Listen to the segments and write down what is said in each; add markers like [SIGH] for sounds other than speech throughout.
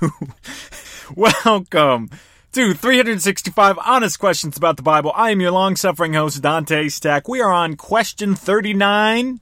[LAUGHS] Welcome to 365 Honest Questions About the Bible. I am your long suffering host, Dante Stack. We are on question 39.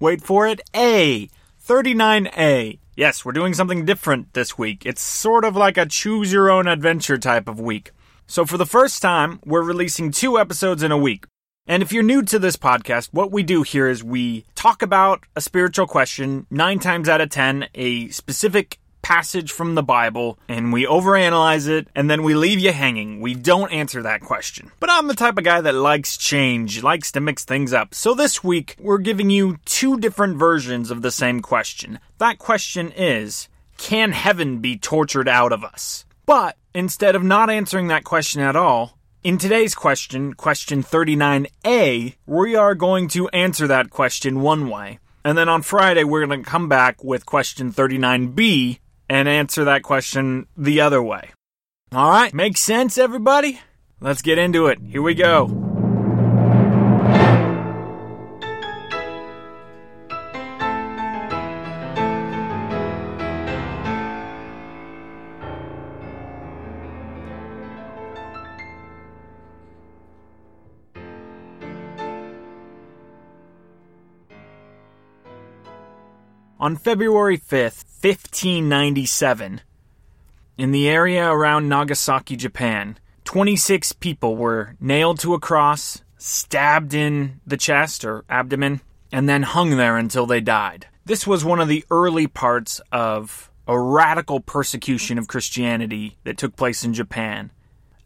Wait for it. A. 39A. Yes, we're doing something different this week. It's sort of like a choose your own adventure type of week. So, for the first time, we're releasing two episodes in a week. And if you're new to this podcast, what we do here is we talk about a spiritual question, nine times out of ten, a specific passage from the Bible, and we overanalyze it, and then we leave you hanging. We don't answer that question. But I'm the type of guy that likes change, likes to mix things up. So this week, we're giving you two different versions of the same question. That question is Can heaven be tortured out of us? But instead of not answering that question at all, in today's question, question 39A, we are going to answer that question one way. And then on Friday, we're going to come back with question 39B and answer that question the other way. All right, makes sense, everybody? Let's get into it. Here we go. On February 5th, 1597, in the area around Nagasaki, Japan, 26 people were nailed to a cross, stabbed in the chest or abdomen, and then hung there until they died. This was one of the early parts of a radical persecution of Christianity that took place in Japan.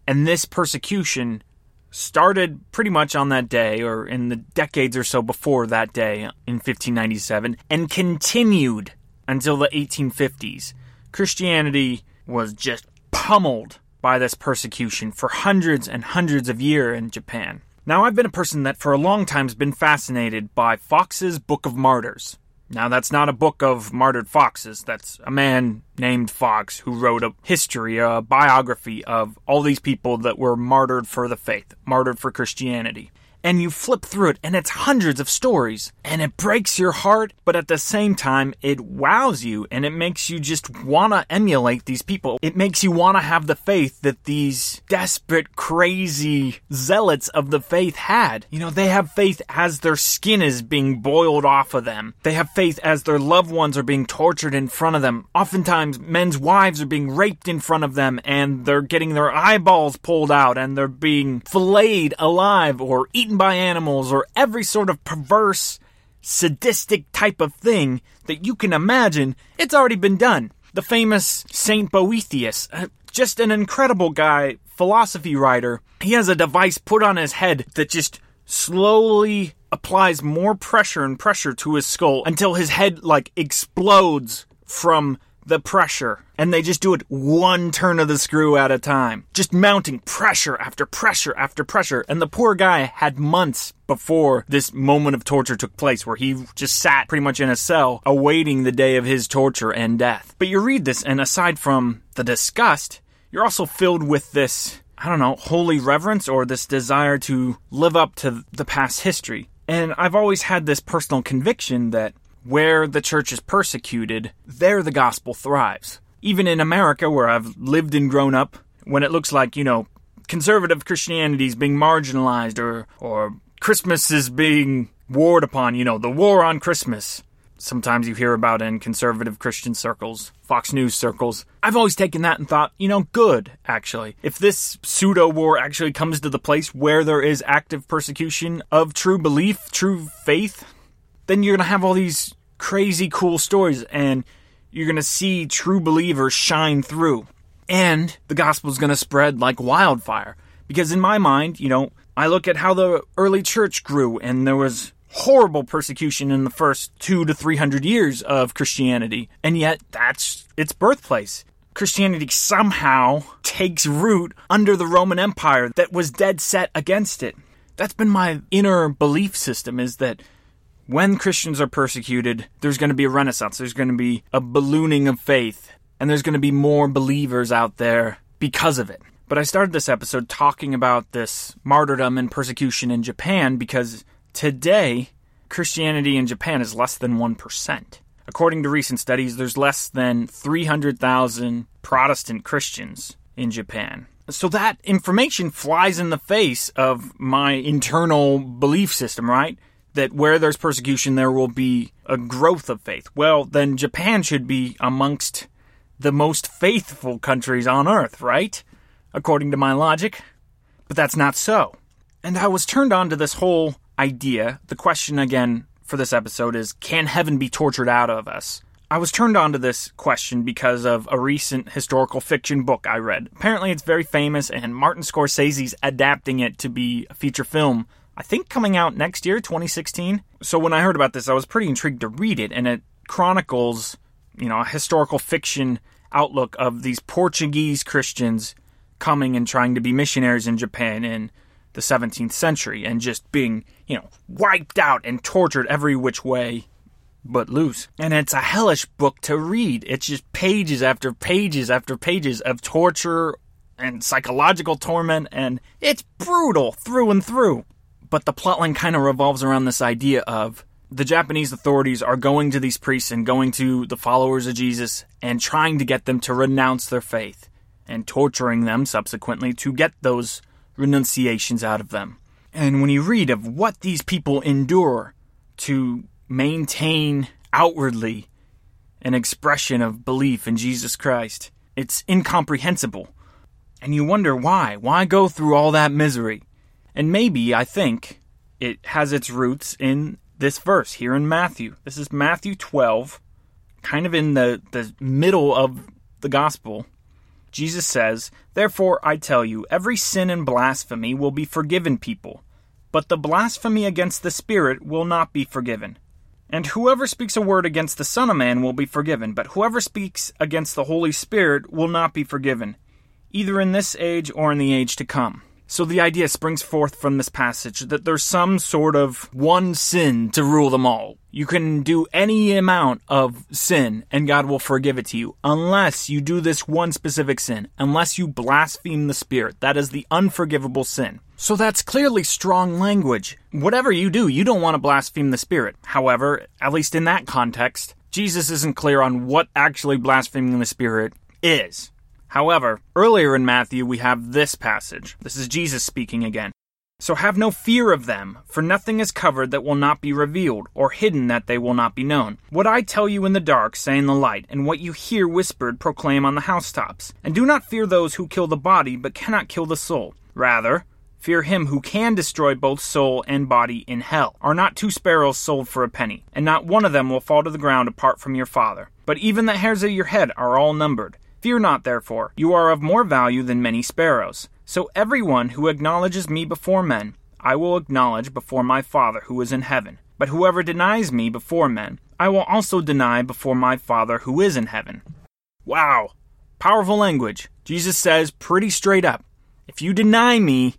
And this persecution started pretty much on that day or in the decades or so before that day in 1597 and continued until the 1850s. Christianity was just pummeled by this persecution for hundreds and hundreds of years in Japan. Now, I've been a person that for a long time has been fascinated by Fox's Book of Martyrs. Now, that's not a book of martyred foxes. That's a man named Fox who wrote a history, a biography of all these people that were martyred for the faith, martyred for Christianity and you flip through it and it's hundreds of stories and it breaks your heart, but at the same time, it wows you and it makes you just want to emulate these people. It makes you want to have the faith that these desperate, crazy zealots of the faith had. You know, they have faith as their skin is being boiled off of them. They have faith as their loved ones are being tortured in front of them. Oftentimes, men's wives are being raped in front of them and they're getting their eyeballs pulled out and they're being filleted alive or eaten eaten by animals or every sort of perverse, sadistic type of thing that you can imagine, it's already been done. The famous Saint Boethius, uh, just an incredible guy, philosophy writer, he has a device put on his head that just slowly applies more pressure and pressure to his skull until his head like explodes from the pressure. And they just do it one turn of the screw at a time. Just mounting pressure after pressure after pressure. And the poor guy had months before this moment of torture took place where he just sat pretty much in a cell awaiting the day of his torture and death. But you read this, and aside from the disgust, you're also filled with this, I don't know, holy reverence or this desire to live up to the past history. And I've always had this personal conviction that where the church is persecuted, there the gospel thrives. Even in America, where I've lived and grown up, when it looks like, you know, conservative Christianity is being marginalized or, or Christmas is being warred upon, you know, the war on Christmas. Sometimes you hear about in conservative Christian circles, Fox News circles. I've always taken that and thought, you know, good, actually. If this pseudo war actually comes to the place where there is active persecution of true belief, true faith, then you're going to have all these crazy cool stories and you're going to see true believers shine through. And the gospel is going to spread like wildfire. Because in my mind, you know, I look at how the early church grew and there was horrible persecution in the first two to three hundred years of Christianity. And yet that's its birthplace. Christianity somehow takes root under the Roman Empire that was dead set against it. That's been my inner belief system is that when Christians are persecuted, there's going to be a renaissance. There's going to be a ballooning of faith, and there's going to be more believers out there because of it. But I started this episode talking about this martyrdom and persecution in Japan because today Christianity in Japan is less than 1%. According to recent studies, there's less than 300,000 Protestant Christians in Japan. So that information flies in the face of my internal belief system, right? That where there's persecution, there will be a growth of faith. Well, then Japan should be amongst the most faithful countries on earth, right? According to my logic. But that's not so. And I was turned on to this whole idea. The question again for this episode is can heaven be tortured out of us? I was turned on to this question because of a recent historical fiction book I read. Apparently, it's very famous, and Martin Scorsese's adapting it to be a feature film, I think coming out next year, 2016. So when I heard about this, I was pretty intrigued to read it, and it chronicles, you know, a historical fiction outlook of these Portuguese Christians coming and trying to be missionaries in Japan in the 17th century and just being, you know, wiped out and tortured every which way but loose. And it's a hellish book to read. It's just pages after pages after pages of torture and psychological torment, and it's brutal through and through. But the plotline kind of revolves around this idea of the Japanese authorities are going to these priests and going to the followers of Jesus and trying to get them to renounce their faith and torturing them subsequently to get those renunciations out of them. And when you read of what these people endure to maintain outwardly an expression of belief in Jesus Christ. It's incomprehensible. And you wonder why. Why go through all that misery? And maybe, I think, it has its roots in this verse here in Matthew. This is Matthew 12, kind of in the, the middle of the gospel. Jesus says, Therefore I tell you, every sin and blasphemy will be forgiven people, but the blasphemy against the Spirit will not be forgiven. And whoever speaks a word against the Son of Man will be forgiven, but whoever speaks against the Holy Spirit will not be forgiven, either in this age or in the age to come. So the idea springs forth from this passage that there's some sort of one sin to rule them all. You can do any amount of sin and God will forgive it to you unless you do this one specific sin, unless you blaspheme the Spirit. That is the unforgivable sin. So that's clearly strong language. Whatever you do, you don't want to blaspheme the Spirit. However, at least in that context, Jesus isn't clear on what actually blaspheming the Spirit is. However, earlier in Matthew, we have this passage. This is Jesus speaking again. So have no fear of them, for nothing is covered that will not be revealed, or hidden that they will not be known. What I tell you in the dark, say in the light, and what you hear whispered, proclaim on the housetops. And do not fear those who kill the body, but cannot kill the soul. Rather, Fear him who can destroy both soul and body in hell. Are not two sparrows sold for a penny? And not one of them will fall to the ground apart from your Father. But even the hairs of your head are all numbered. Fear not, therefore, you are of more value than many sparrows. So everyone who acknowledges me before men, I will acknowledge before my Father who is in heaven. But whoever denies me before men, I will also deny before my Father who is in heaven. Wow! Powerful language. Jesus says pretty straight up if you deny me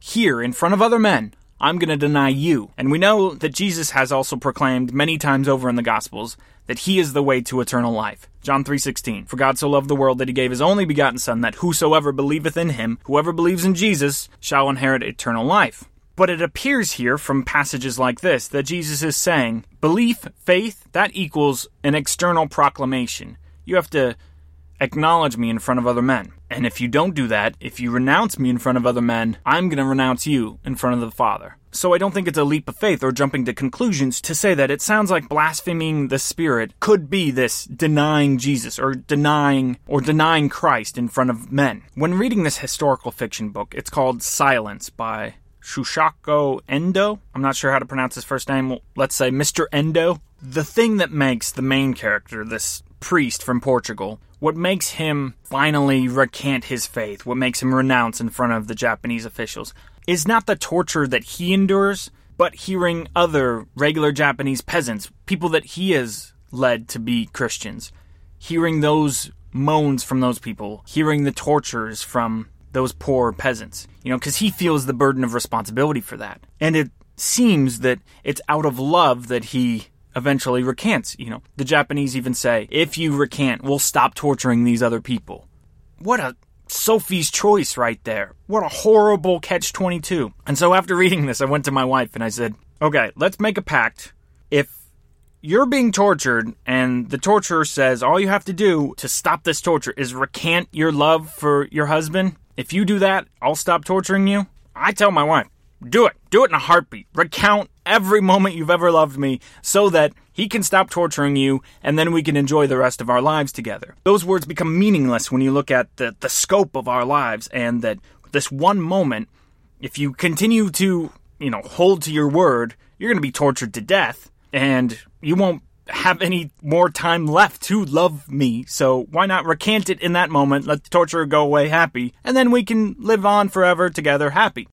here in front of other men, I'm going to deny you. And we know that Jesus has also proclaimed many times over in the Gospels that he is the way to eternal life. John 3:16 For God so loved the world that he gave his only begotten son that whosoever believeth in him whoever believes in Jesus shall inherit eternal life. But it appears here from passages like this that Jesus is saying belief, faith, that equals an external proclamation. You have to acknowledge me in front of other men. And if you don't do that, if you renounce me in front of other men, I'm going to renounce you in front of the Father. So I don't think it's a leap of faith or jumping to conclusions to say that it sounds like blaspheming the Spirit could be this denying Jesus or denying or denying Christ in front of men. When reading this historical fiction book, it's called Silence by Shusaku Endo. I'm not sure how to pronounce his first name. Let's say Mr. Endo. The thing that makes the main character, this priest from Portugal, what makes him finally recant his faith, what makes him renounce in front of the Japanese officials, is not the torture that he endures, but hearing other regular Japanese peasants, people that he has led to be Christians, hearing those moans from those people, hearing the tortures from those poor peasants, you know, because he feels the burden of responsibility for that. And it seems that it's out of love that he eventually recants. You know, the Japanese even say, if you recant, we'll stop torturing these other people. What a Sophie's choice right there. What a horrible catch 22. And so after reading this, I went to my wife and I said, okay, let's make a pact. If you're being tortured, and the torturer says all you have to do to stop this torture is recant your love for your husband. If you do that, I'll stop torturing you. I tell my wife, do it. Do it in a heartbeat. Recount every moment you've ever loved me so that he can stop torturing you and then we can enjoy the rest of our lives together. Those words become meaningless when you look at the, the scope of our lives and that this one moment, if you continue to, you know, hold to your word, you're going to be tortured to death and you won't have any more time left to love me. So why not recant it in that moment, let the torturer go away happy, and then we can live on forever together happy.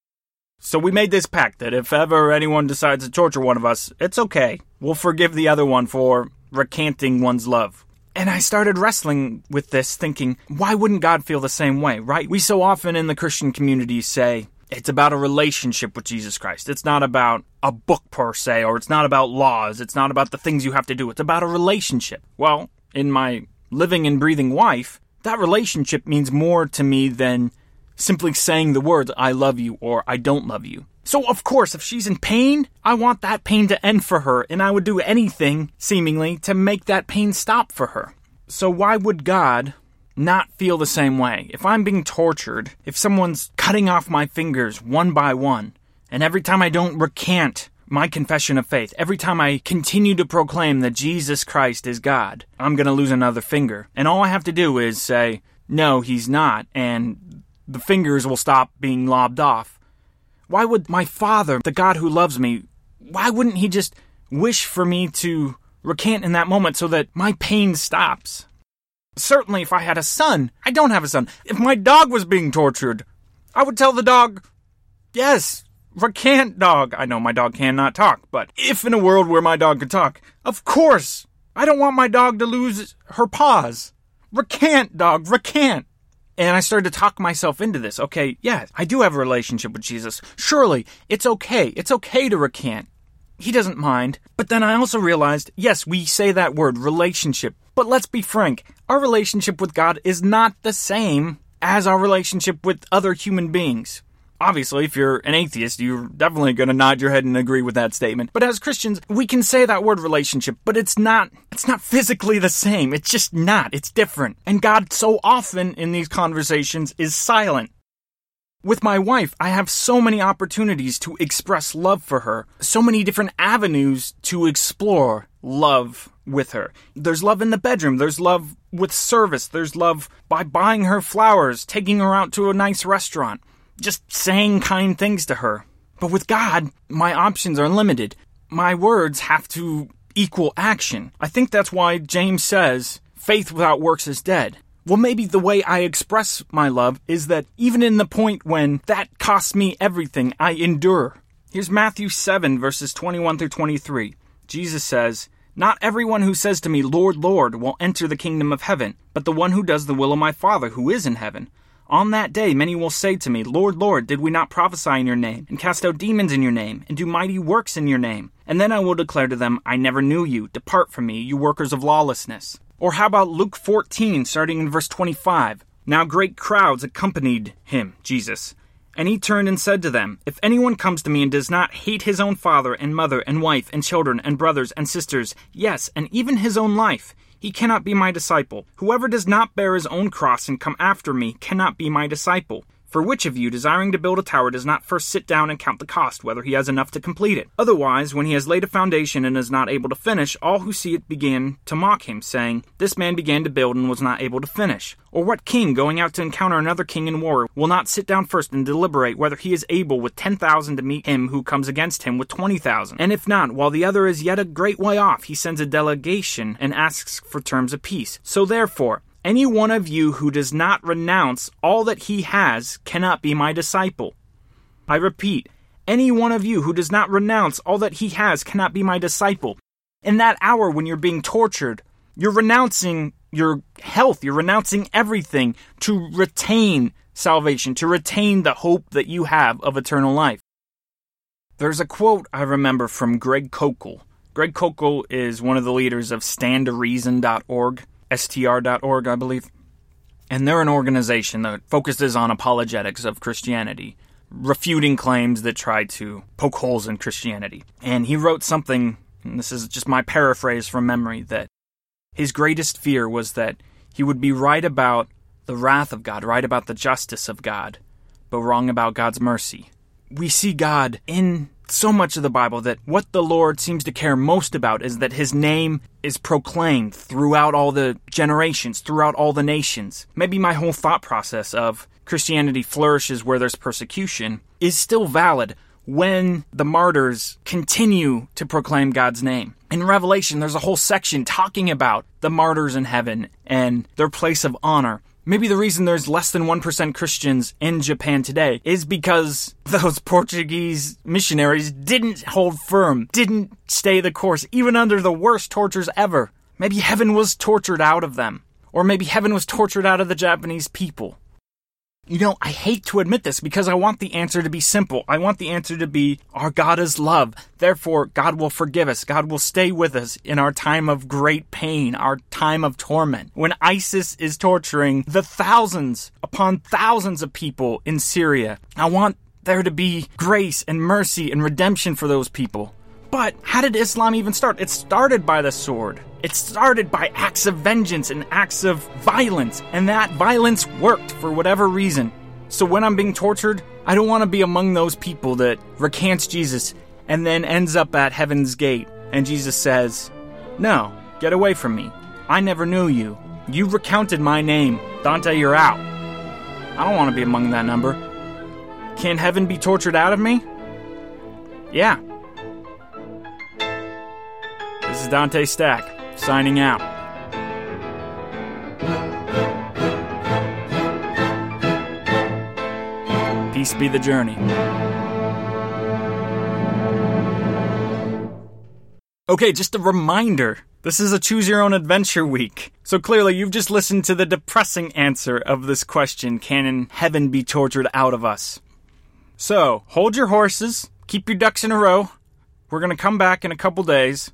So we made this pact that if ever anyone decides to torture one of us, it's okay. We'll forgive the other one for recanting one's love. And I started wrestling with this, thinking, why wouldn't God feel the same way, right? We so often in the Christian community say, it's about a relationship with Jesus Christ. It's not about a book per se, or it's not about laws. It's not about the things you have to do. It's about a relationship. Well, in my living and breathing wife, that relationship means more to me than simply saying the words, I love you or I don't love you. So, of course, if she's in pain, I want that pain to end for her, and I would do anything, seemingly, to make that pain stop for her. So, why would God not feel the same way? If I'm being tortured, if someone's cutting off my fingers one by one, and every time I don't recant my confession of faith, every time I continue to proclaim that Jesus Christ is God, I'm going to lose another finger. And all I have to do is say, no, he's not, and the fingers will stop being lobbed off why would my Father, the God who loves me, why wouldn't He just wish for me to recant in that moment so that my pain stops? Certainly, if I had a son, I don't have a son. If my dog was being tortured, I would tell the dog, yes, recant, dog. I know my dog cannot talk, but if in a world where my dog could talk, of course, I don't want my dog to lose her paws. Recant, dog, recant. And I started to talk myself into this. Okay, yeah, I do have a relationship with Jesus. Surely, it's okay. It's okay to recant. He doesn't mind. But then I also realized, yes, we say that word, relationship. But let's be frank, our relationship with God is not the same as our relationship with other human beings. Obviously, if you're an atheist, you're definitely going to nod your head and agree with that statement. But as Christians, we can say that word relationship, but it's not it's not physically the same. It's just not. It's different. And God so often in these conversations is silent. With my wife, I have so many opportunities to express love for her, so many different avenues to explore love with her. There's love in the bedroom, there's love with service, there's love by buying her flowers, taking her out to a nice restaurant just saying kind things to her. But with God, my options are limited. My words have to equal action. I think that's why James says, faith without works is dead. Well, maybe the way I express my love is that even in the point when that costs me everything, I endure. Here's Matthew 7, verses 21 through 23. Jesus says, Not everyone who says to me, Lord, Lord, will enter the kingdom of heaven, but the one who does the will of my Father who is in heaven. On that day, many will say to me, Lord, Lord, did we not prophesy in your name, and cast out demons in your name, and do mighty works in your name? And then I will declare to them, I never knew you. Depart from me, you workers of lawlessness. Or how about Luke 14, starting in verse 25? Now great crowds accompanied him, Jesus. And he turned and said to them, If anyone comes to me and does not hate his own father and mother and wife and children and brothers and sisters, yes, and even his own life, he cannot be my disciple. Whoever does not bear his own cross and come after me cannot be my disciple. For which of you, desiring to build a tower, does not first sit down and count the cost, whether he has enough to complete it? Otherwise, when he has laid a foundation and is not able to finish, all who see it begin to mock him, saying, This man began to build and was not able to finish. Or what king, going out to encounter another king in war, will not sit down first and deliberate whether he is able with ten thousand to meet him who comes against him with twenty thousand? And if not, while the other is yet a great way off, he sends a delegation and asks for terms of peace. So therefore, any one of you who does not renounce all that he has cannot be my disciple. I repeat, any one of you who does not renounce all that he has cannot be my disciple. In that hour when you're being tortured, you're renouncing your health, you're renouncing everything to retain salvation, to retain the hope that you have of eternal life. There's a quote I remember from Greg Koukl. Greg Koukl is one of the leaders of standtoreason.org str.org, I believe. And they're an organization that focuses on apologetics of Christianity, refuting claims that try to poke holes in Christianity. And he wrote something and this is just my paraphrase from memory, that his greatest fear was that he would be right about the wrath of God, right about the justice of God, but wrong about God's mercy. We see God in so much of the Bible that what the Lord seems to care most about is that his name is proclaimed throughout all the generations, throughout all the nations. Maybe my whole thought process of Christianity flourishes where there's persecution is still valid when the martyrs continue to proclaim God's name. In Revelation, there's a whole section talking about the martyrs in heaven and their place of honor. Maybe the reason there's less than 1% Christians in Japan today is because those Portuguese missionaries didn't hold firm, didn't stay the course, even under the worst tortures ever. Maybe heaven was tortured out of them. Or maybe heaven was tortured out of the Japanese people. You know, I hate to admit this because I want the answer to be simple. I want the answer to be our God is love. Therefore, God will forgive us. God will stay with us in our time of great pain, our time of torment. When ISIS is torturing the thousands upon thousands of people in Syria, I want there to be grace and mercy and redemption for those people. But how did Islam even start? It started by the sword. It started by acts of vengeance and acts of violence, and that violence worked for whatever reason. So when I'm being tortured, I don't want to be among those people that recants Jesus and then ends up at heaven's gate, and Jesus says, No, get away from me. I never knew you. You recounted my name. Dante, you're out. I don't want to be among that number. Can heaven be tortured out of me? Yeah, this is Dante Stack, signing out. Peace be the journey. Okay, just a reminder. This is a choose your own adventure week. So clearly, you've just listened to the depressing answer of this question Can heaven be tortured out of us? So, hold your horses, keep your ducks in a row. We're going to come back in a couple days.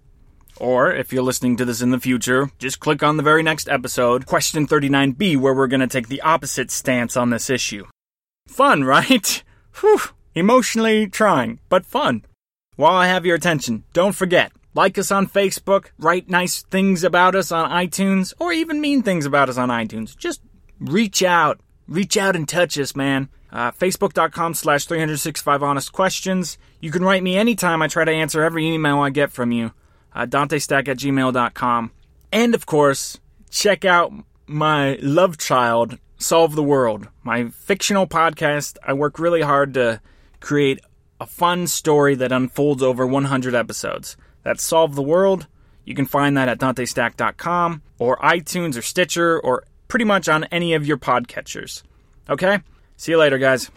Or, if you're listening to this in the future, just click on the very next episode, question 39b, where we're going to take the opposite stance on this issue. Fun, [LAUGHS] right? Whew, emotionally trying, but fun. While I have your attention, don't forget, like us on Facebook, write nice things about us on iTunes, or even mean things about us on iTunes. Just reach out. Reach out and touch us, man. Uh, Facebook.com slash 365 honest questions. You can write me anytime. I try to answer every email I get from you uh, dantestack at gmail.com. And of course, check out my love child, Solve the World, my fictional podcast. I work really hard to create a fun story that unfolds over 100 episodes. That's Solve the World. You can find that at dantestack.com or iTunes or Stitcher or pretty much on any of your podcatchers. Okay? See you later, guys.